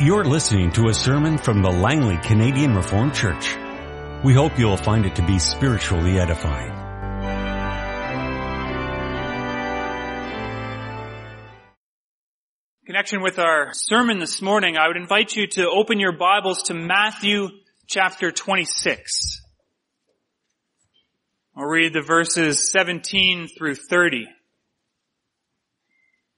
You're listening to a sermon from the Langley Canadian Reformed Church. We hope you'll find it to be spiritually edifying. connection with our sermon this morning, I would invite you to open your Bibles to Matthew chapter 26. I'll read the verses 17 through 30.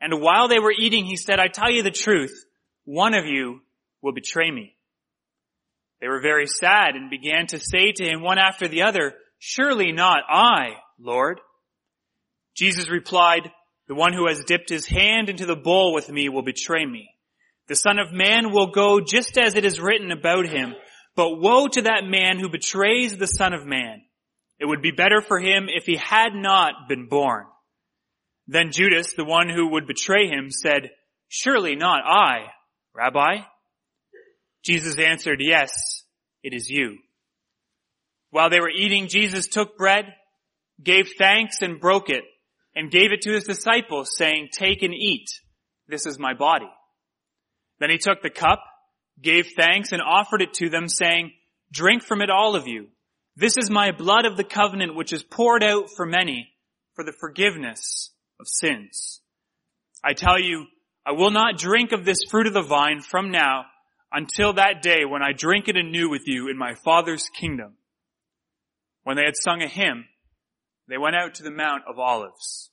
And while they were eating, he said, I tell you the truth, one of you will betray me. They were very sad and began to say to him one after the other, surely not I, Lord. Jesus replied, the one who has dipped his hand into the bowl with me will betray me. The son of man will go just as it is written about him, but woe to that man who betrays the son of man. It would be better for him if he had not been born. Then Judas, the one who would betray him, said, Surely not I, Rabbi. Jesus answered, Yes, it is you. While they were eating, Jesus took bread, gave thanks and broke it, and gave it to his disciples saying, take and eat. This is my body. Then he took the cup, gave thanks and offered it to them saying, drink from it all of you. This is my blood of the covenant which is poured out for many for the forgiveness of sins. I tell you, I will not drink of this fruit of the vine from now until that day when I drink it anew with you in my Father's kingdom. When they had sung a hymn, they went out to the Mount of Olives.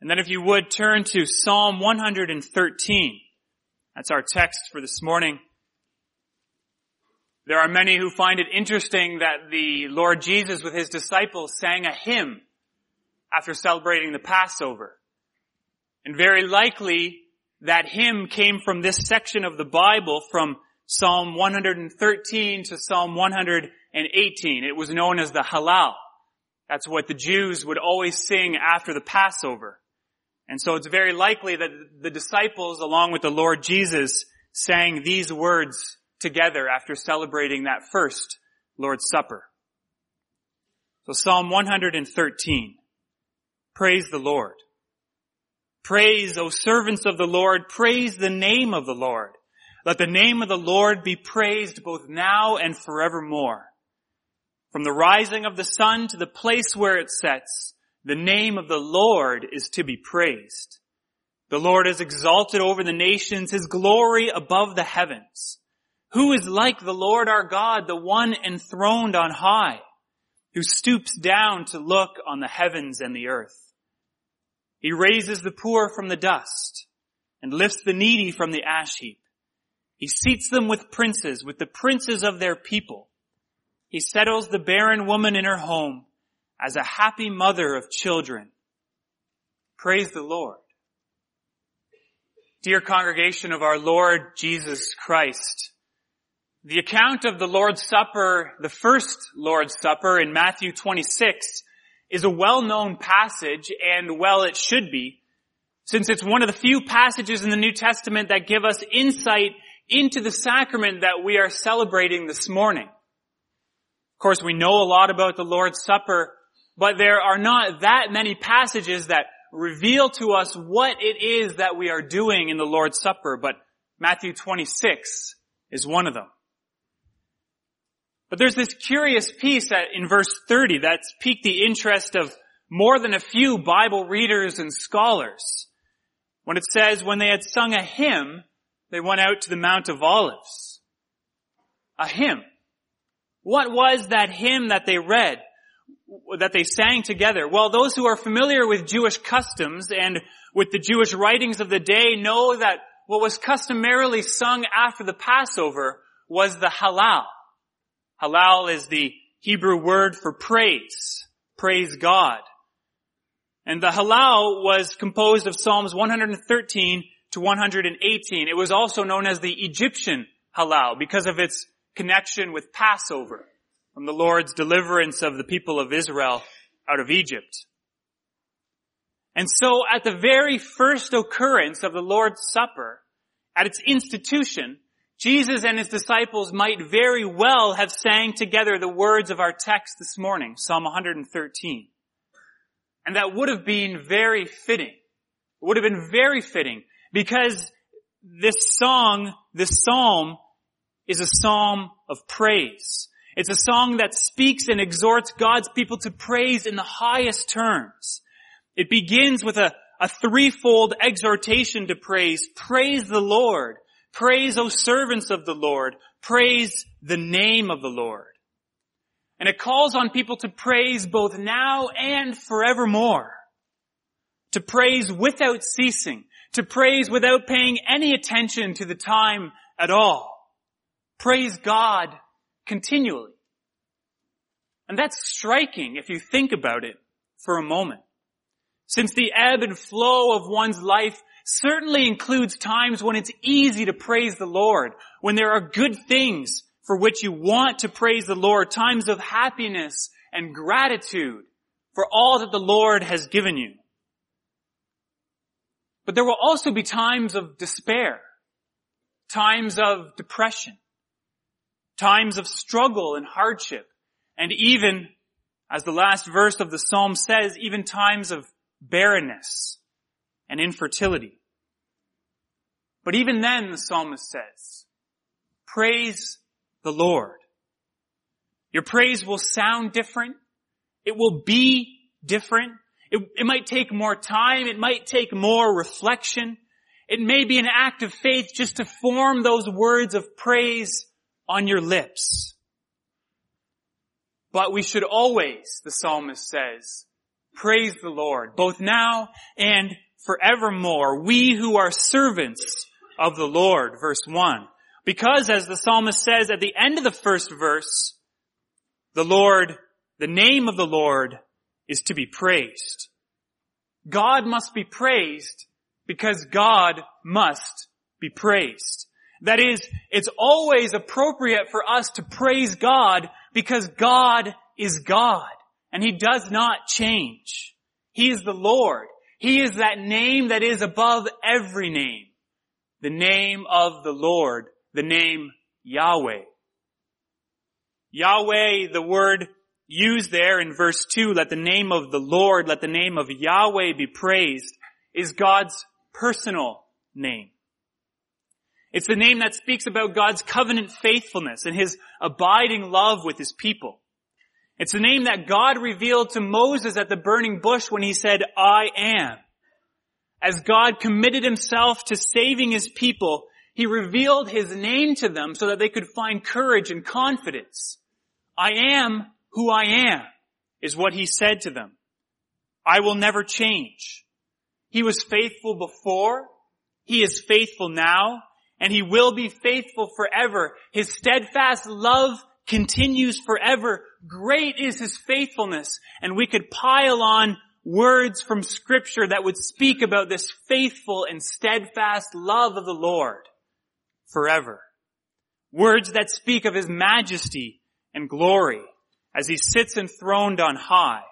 And then if you would turn to Psalm 113. That's our text for this morning. There are many who find it interesting that the Lord Jesus with his disciples sang a hymn after celebrating the Passover. And very likely that hymn came from this section of the Bible from Psalm 113 to Psalm 118. It was known as the Hallel. That's what the Jews would always sing after the Passover. And so it's very likely that the disciples, along with the Lord Jesus, sang these words together after celebrating that first Lord's Supper. So Psalm 113. Praise the Lord. Praise, O servants of the Lord, praise the name of the Lord. Let the name of the Lord be praised both now and forevermore. From the rising of the sun to the place where it sets, the name of the Lord is to be praised. The Lord is exalted over the nations, His glory above the heavens. Who is like the Lord our God, the one enthroned on high, who stoops down to look on the heavens and the earth? He raises the poor from the dust and lifts the needy from the ash heap. He seats them with princes, with the princes of their people. He settles the barren woman in her home as a happy mother of children. Praise the Lord. Dear congregation of our Lord Jesus Christ, the account of the Lord's Supper, the first Lord's Supper in Matthew 26 is a well-known passage and well it should be, since it's one of the few passages in the New Testament that give us insight into the sacrament that we are celebrating this morning. Of course, we know a lot about the Lord's Supper, but there are not that many passages that reveal to us what it is that we are doing in the Lord's Supper, but Matthew 26 is one of them. But there's this curious piece in verse 30 that's piqued the interest of more than a few Bible readers and scholars. When it says, when they had sung a hymn, they went out to the Mount of Olives. A hymn. What was that hymn that they read? That they sang together? Well, those who are familiar with Jewish customs and with the Jewish writings of the day know that what was customarily sung after the Passover was the Hallel. Hallel is the Hebrew word for praise. Praise God. And the hallel was composed of Psalms 113 to 118. It was also known as the Egyptian hallel because of its connection with Passover from the Lord's deliverance of the people of Israel out of Egypt. And so at the very first occurrence of the Lord's Supper, at its institution, Jesus and his disciples might very well have sang together the words of our text this morning, Psalm 113. And that would have been very fitting. It would have been very fitting because this song, this psalm is a psalm of praise. It's a song that speaks and exhorts God's people to praise in the highest terms. It begins with a, a threefold exhortation to praise. Praise the Lord. Praise, O servants of the Lord. Praise the name of the Lord. And it calls on people to praise both now and forevermore. To praise without ceasing. To praise without paying any attention to the time at all. Praise God continually. And that's striking if you think about it for a moment. Since the ebb and flow of one's life certainly includes times when it's easy to praise the Lord, when there are good things for which you want to praise the Lord, times of happiness and gratitude for all that the Lord has given you. But there will also be times of despair, times of depression, times of struggle and hardship, and even, as the last verse of the psalm says, even times of barrenness and infertility. But even then, the psalmist says, praise the Lord. Your praise will sound different. It will be different. It, it might take more time. It might take more reflection. It may be an act of faith just to form those words of praise on your lips. But we should always, the psalmist says, praise the Lord, both now and forevermore. We who are servants of the Lord, verse 1. Because as the psalmist says at the end of the first verse, the Lord, the name of the Lord is to be praised. God must be praised because God must be praised. That is, it's always appropriate for us to praise God because God is God and He does not change. He is the Lord. He is that name that is above every name. The name of the Lord. The name Yahweh. Yahweh, the word used there in verse 2, let the name of the Lord, let the name of Yahweh be praised, is God's personal name. It's the name that speaks about God's covenant faithfulness and His abiding love with His people. It's the name that God revealed to Moses at the burning bush when He said, I am. As God committed Himself to saving His people, He revealed His name to them so that they could find courage and confidence. I am who I am, is what He said to them. I will never change. He was faithful before, He is faithful now, and he will be faithful forever. His steadfast love continues forever. Great is his faithfulness. And we could pile on words from scripture that would speak about this faithful and steadfast love of the Lord forever. Words that speak of his majesty and glory as he sits enthroned on high.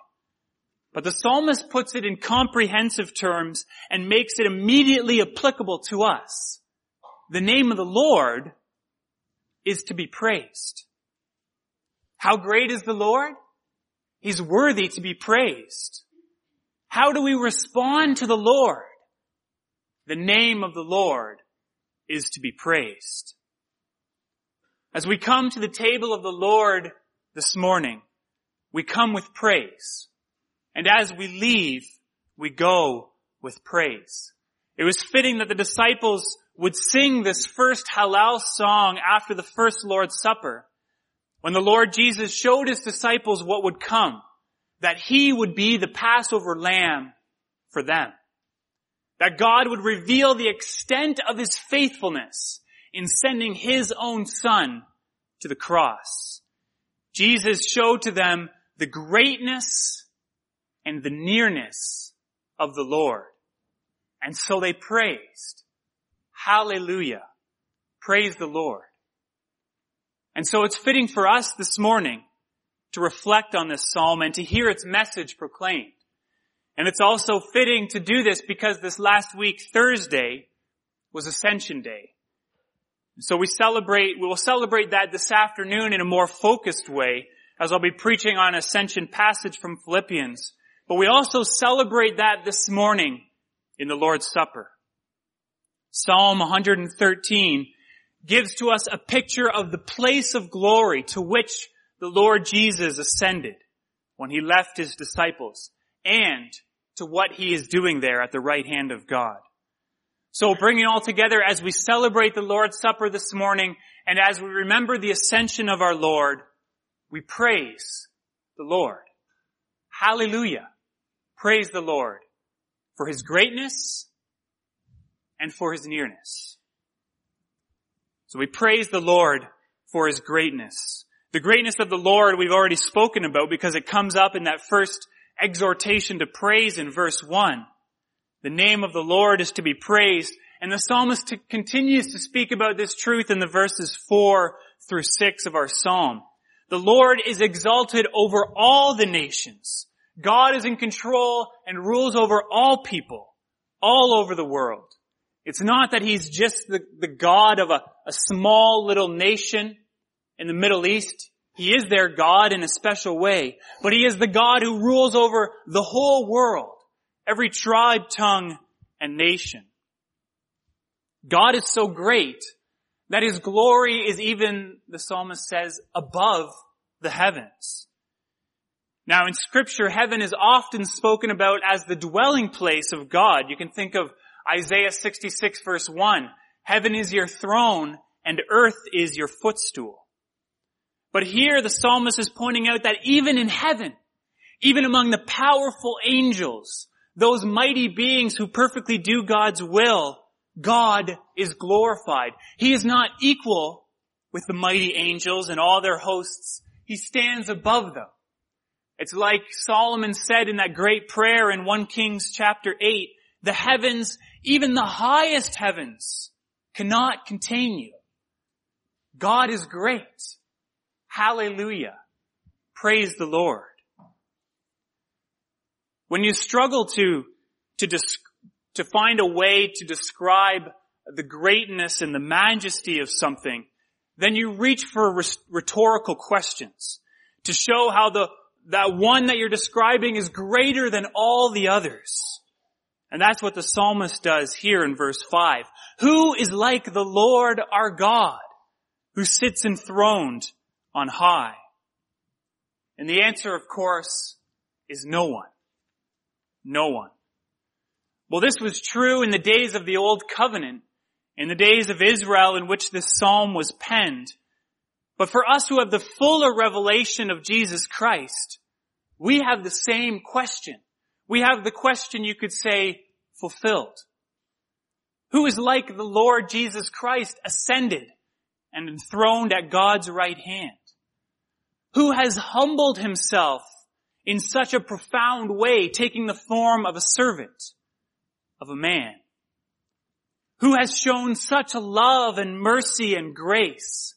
But the psalmist puts it in comprehensive terms and makes it immediately applicable to us the name of the Lord is to be praised. How great is the Lord? He's worthy to be praised. How do we respond to the Lord? The name of the Lord is to be praised. As we come to the table of the Lord this morning, we come with praise. And as we leave, we go with praise. It was fitting that the disciples would sing this first Hallel song after the first Lord's Supper. When the Lord Jesus showed his disciples what would come, that he would be the Passover lamb for them. That God would reveal the extent of his faithfulness in sending his own son to the cross. Jesus showed to them the greatness and the nearness of the Lord. And so they praised Hallelujah. Praise the Lord. And so it's fitting for us this morning to reflect on this psalm and to hear its message proclaimed. And it's also fitting to do this because this last week, Thursday, was Ascension Day. So we celebrate, we will celebrate that this afternoon in a more focused way as I'll be preaching on Ascension passage from Philippians. But we also celebrate that this morning in the Lord's Supper. Psalm 113 gives to us a picture of the place of glory to which the Lord Jesus ascended when he left his disciples and to what he is doing there at the right hand of God. So bringing all together as we celebrate the Lord's Supper this morning and as we remember the ascension of our Lord, we praise the Lord. Hallelujah. Praise the Lord for his greatness and for his nearness. So we praise the Lord for his greatness. The greatness of the Lord we've already spoken about because it comes up in that first exhortation to praise in verse 1. The name of the Lord is to be praised. And the psalmist continues to speak about this truth in the verses 4 through 6 of our psalm. The Lord is exalted over all the nations. God is in control and rules over all people, all over the world. It's not that He's just the, the God of a, a small little nation in the Middle East. He is their God in a special way, but He is the God who rules over the whole world, every tribe, tongue, and nation. God is so great that His glory is even, the psalmist says, above the heavens. Now in scripture, heaven is often spoken about as the dwelling place of God. You can think of Isaiah 66 verse 1. Heaven is your throne and earth is your footstool. But here the psalmist is pointing out that even in heaven, even among the powerful angels, those mighty beings who perfectly do God's will, God is glorified. He is not equal with the mighty angels and all their hosts. He stands above them. It's like Solomon said in that great prayer in 1 Kings chapter 8, the heavens, even the highest heavens, cannot contain you. God is great. Hallelujah. Praise the Lord. When you struggle to, to, to find a way to describe the greatness and the majesty of something, then you reach for rhetorical questions to show how the, that one that you're describing is greater than all the others. And that's what the psalmist does here in verse 5. Who is like the Lord our God, who sits enthroned on high? And the answer, of course, is no one. No one. Well, this was true in the days of the Old Covenant, in the days of Israel in which this psalm was penned. But for us who have the fuller revelation of Jesus Christ, we have the same question. We have the question you could say fulfilled. Who is like the Lord Jesus Christ ascended and enthroned at God's right hand? who has humbled himself in such a profound way, taking the form of a servant, of a man, who has shown such love and mercy and grace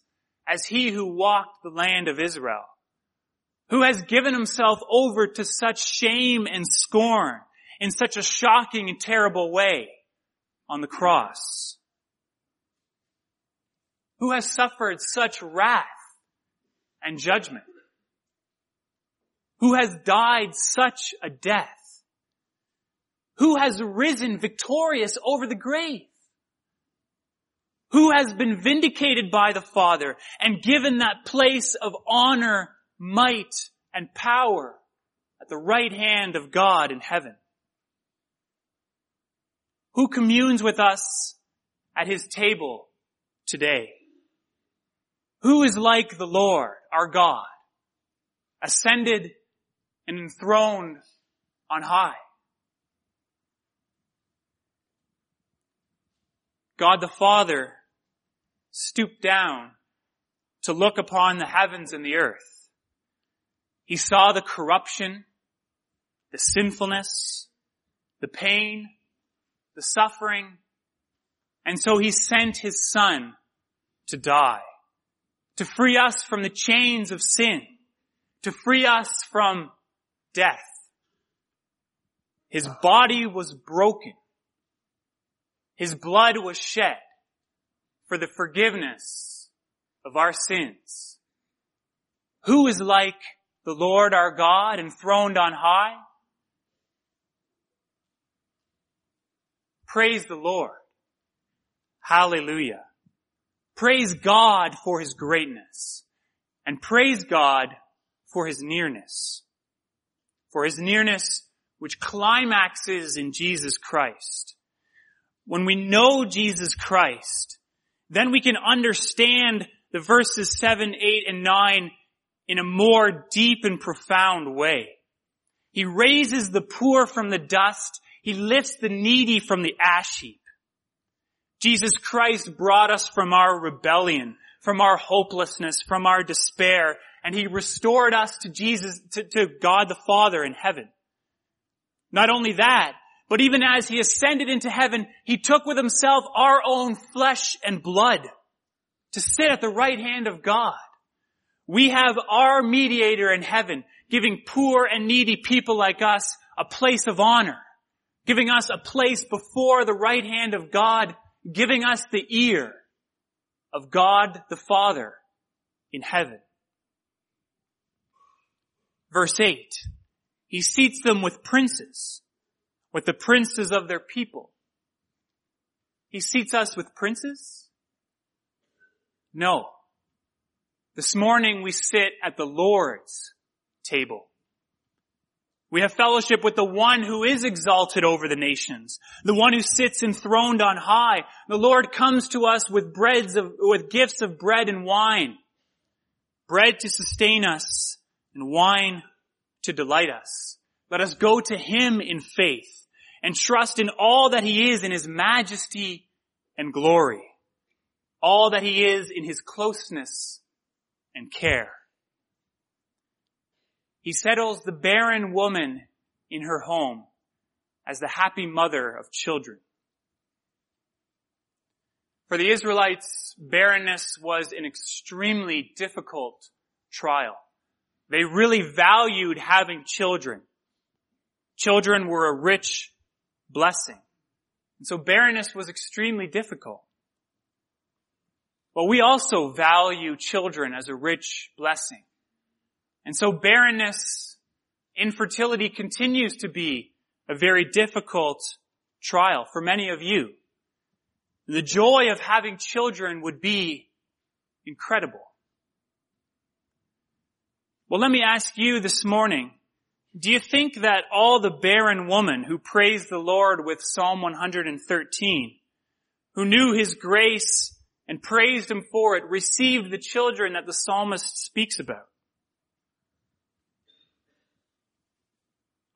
as he who walked the land of Israel, who has given himself over to such shame and scorn in such a shocking and terrible way on the cross, who has suffered such wrath and judgment? Who has died such a death? Who has risen victorious over the grave? Who has been vindicated by the Father and given that place of honor, might, and power at the right hand of God in heaven? Who communes with us at his table today? Who is like the Lord, our God, ascended and enthroned on high? God the Father stooped down to look upon the heavens and the earth. He saw the corruption, the sinfulness, the pain, the suffering, And so he sent his son to die, to free us from the chains of sin, to free us from death. His body was broken. His blood was shed for the forgiveness of our sins. Who is like the Lord our God enthroned on high? Praise the Lord. Hallelujah. Praise God for His greatness and praise God for His nearness. For His nearness which climaxes in Jesus Christ. When we know Jesus Christ, then we can understand the verses 7, 8, and 9 in a more deep and profound way. He raises the poor from the dust. He lifts the needy from the ash heap. Jesus Christ brought us from our rebellion, from our hopelessness, from our despair, and He restored us to Jesus, to, to God the Father in heaven. Not only that, but even as He ascended into heaven, He took with Himself our own flesh and blood to sit at the right hand of God. We have our mediator in heaven giving poor and needy people like us a place of honor, giving us a place before the right hand of God, giving us the ear of God the Father in heaven. Verse 8. He seats them with princes, with the princes of their people. He seats us with princes? No. This morning we sit at the Lord's table. We have fellowship with the one who is exalted over the nations, the one who sits enthroned on high. The Lord comes to us with breads of, with gifts of bread and wine. Bread to sustain us and wine to delight us. Let us go to Him in faith and trust in all that He is in His majesty and glory. All that He is in His closeness and care. He settles the barren woman in her home as the happy mother of children. For the Israelites, barrenness was an extremely difficult trial. They really valued having children. Children were a rich blessing. And so barrenness was extremely difficult. But we also value children as a rich blessing. And so barrenness, infertility continues to be a very difficult trial for many of you. The joy of having children would be incredible. Well, let me ask you this morning, do you think that all the barren woman who praised the Lord with Psalm 113, who knew His grace and praised him for it, received the children that the psalmist speaks about?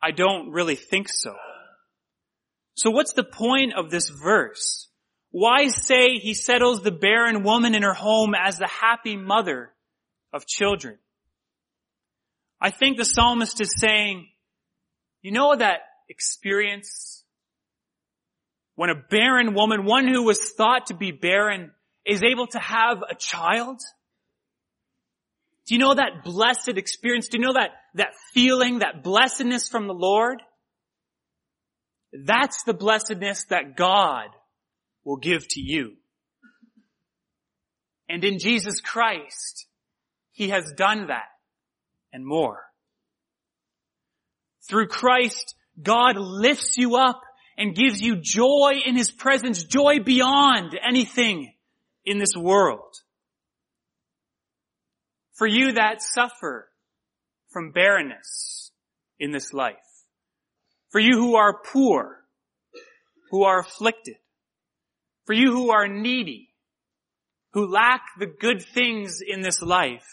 I don't really think so. So what's the point of this verse? Why say he settles the barren woman in her home as the happy mother of children? I think the psalmist is saying, you know that experience when a barren woman, one who was thought to be barren, is able to have a child? Do you know that blessed experience? Do you know that, that feeling, that blessedness from the Lord? That's the blessedness that God will give to you. And in Jesus Christ, He has done that and more. Through Christ, God lifts you up and gives you joy in His presence, joy beyond anything in this world. For you that suffer from barrenness in this life. For you who are poor, who are afflicted. For you who are needy, who lack the good things in this life.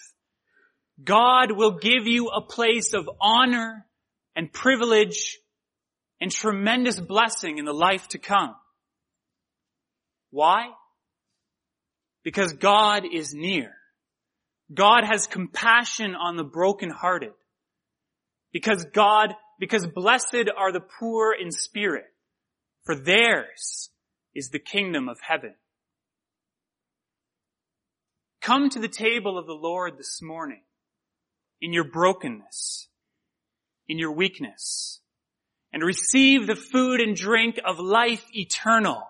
God will give you a place of honor and privilege and tremendous blessing in the life to come. Why? Because God is near. God has compassion on the brokenhearted. Because God, because blessed are the poor in spirit, for theirs is the kingdom of heaven. Come to the table of the Lord this morning in your brokenness, in your weakness, and receive the food and drink of life eternal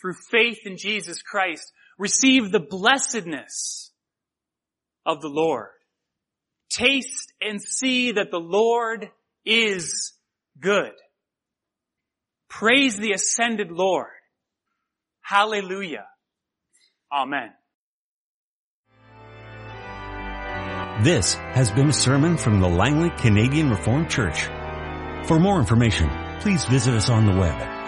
through faith in Jesus Christ. Receive the blessedness of the Lord. Taste and see that the Lord is good. Praise the ascended Lord. Hallelujah. Amen. This has been a sermon from the Langley Canadian Reformed Church. For more information, please visit us on the web